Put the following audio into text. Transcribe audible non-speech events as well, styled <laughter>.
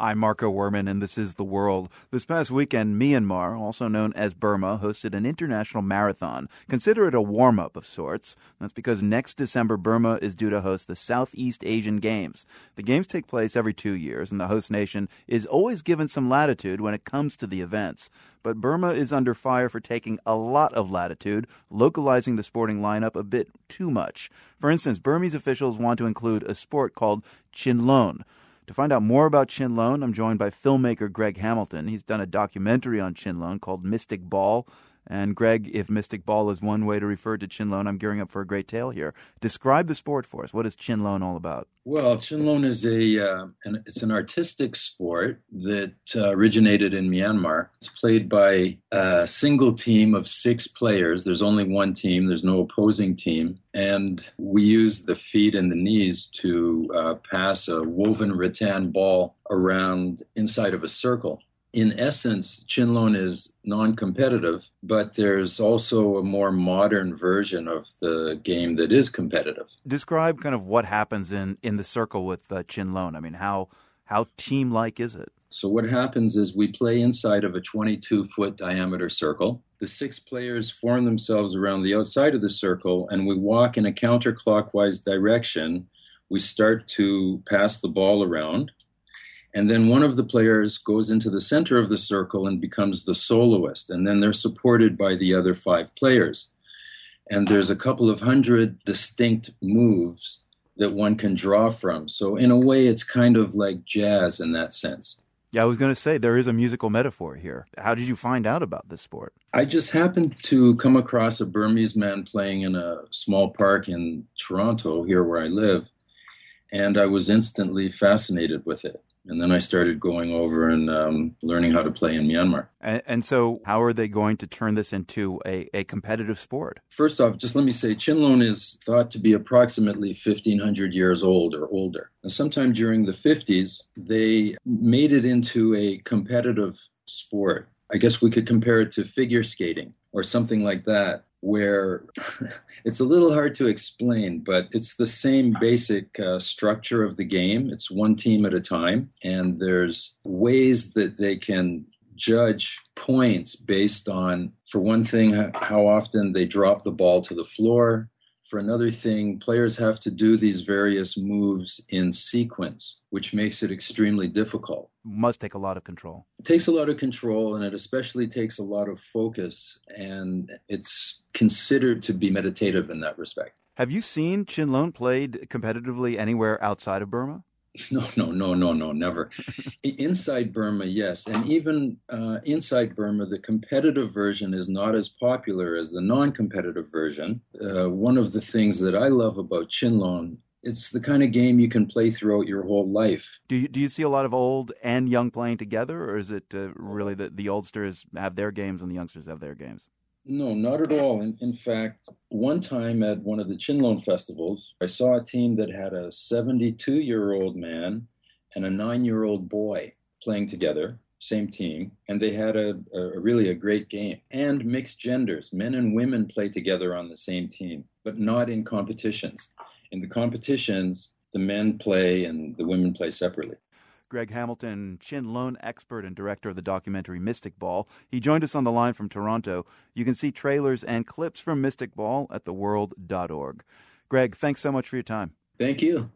I'm Marco Werman, and this is The World. This past weekend, Myanmar, also known as Burma, hosted an international marathon. Consider it a warm up of sorts. That's because next December, Burma is due to host the Southeast Asian Games. The Games take place every two years, and the host nation is always given some latitude when it comes to the events. But Burma is under fire for taking a lot of latitude, localizing the sporting lineup a bit too much. For instance, Burmese officials want to include a sport called Chinlone. To find out more about Chin Chinlone, I'm joined by filmmaker Greg Hamilton. He's done a documentary on Chin Chinlone called Mystic Ball. And Greg, if Mystic Ball is one way to refer to Chinlone, I'm gearing up for a great tale here. Describe the sport for us. What is Chinlone all about? Well, Chinlone is a uh, an, it's an artistic sport that uh, originated in Myanmar. It's played by a single team of six players. There's only one team. There's no opposing team, and we use the feet and the knees to uh, pass a woven rattan ball around inside of a circle in essence, Chinlone is non competitive, but there's also a more modern version of the game that is competitive. Describe kind of what happens in, in the circle with uh, Chinlone. I mean, how, how team like is it? So, what happens is we play inside of a 22 foot diameter circle. The six players form themselves around the outside of the circle, and we walk in a counterclockwise direction. We start to pass the ball around and then one of the players goes into the center of the circle and becomes the soloist. And then they're supported by the other five players. And there's a couple of hundred distinct moves that one can draw from. So, in a way, it's kind of like jazz in that sense. Yeah, I was going to say there is a musical metaphor here. How did you find out about this sport? I just happened to come across a Burmese man playing in a small park in Toronto, here where I live, and I was instantly fascinated with it and then I started going over and um, learning how to play in Myanmar. And, and, so, how are they going to turn this into a, a competitive sport? First off, just let me say, Chinlone is thought to be approximately 1,500 years old or older. And sometime during the 50s, they made it into a competitive sport. I guess we could compare it to figure skating or something like that where <laughs> it's a little hard to explain, but it's the same basic uh, structure of the game. It's one team at a time, and there's ways that they can judge points based on, for one thing, how often they drop the ball to the floor, for another thing, players have to do these various moves in sequence, which makes it extremely difficult. Must take a lot of control. It takes a lot of control, and it especially takes a lot of focus, and it's considered to be meditative in that respect. Have you seen Chinlone played competitively anywhere outside of Burma? <laughs> No, no, no, no, no, never. inside Burma, yes. And even uh, inside Burma, the competitive version is not as popular as the non competitive version. Uh, one of the things that I love about Chinlone it's the kind of game you can play throughout your whole life. Do you, do you see a lot of old and young playing together, or is it uh, really that the oldsters have their games and the youngsters have their games? No, not at all. In, in fact, one time at one of the Chinlone festivals, I saw a team that had a 72 year old man and a nine year old boy playing together, same team, and they had a, a, really a great game. And mixed genders, men and women play together on the same team, but not in competitions. In the competitions, the men play and the women play separately. Greg Hamilton, Chin Chinlone expert and director of the documentary Mystic Ball. He joined us on the line from Toronto. You can see trailers and clips from Mystic Ball at theworld.org. Greg, thanks so much for your time. Thank you.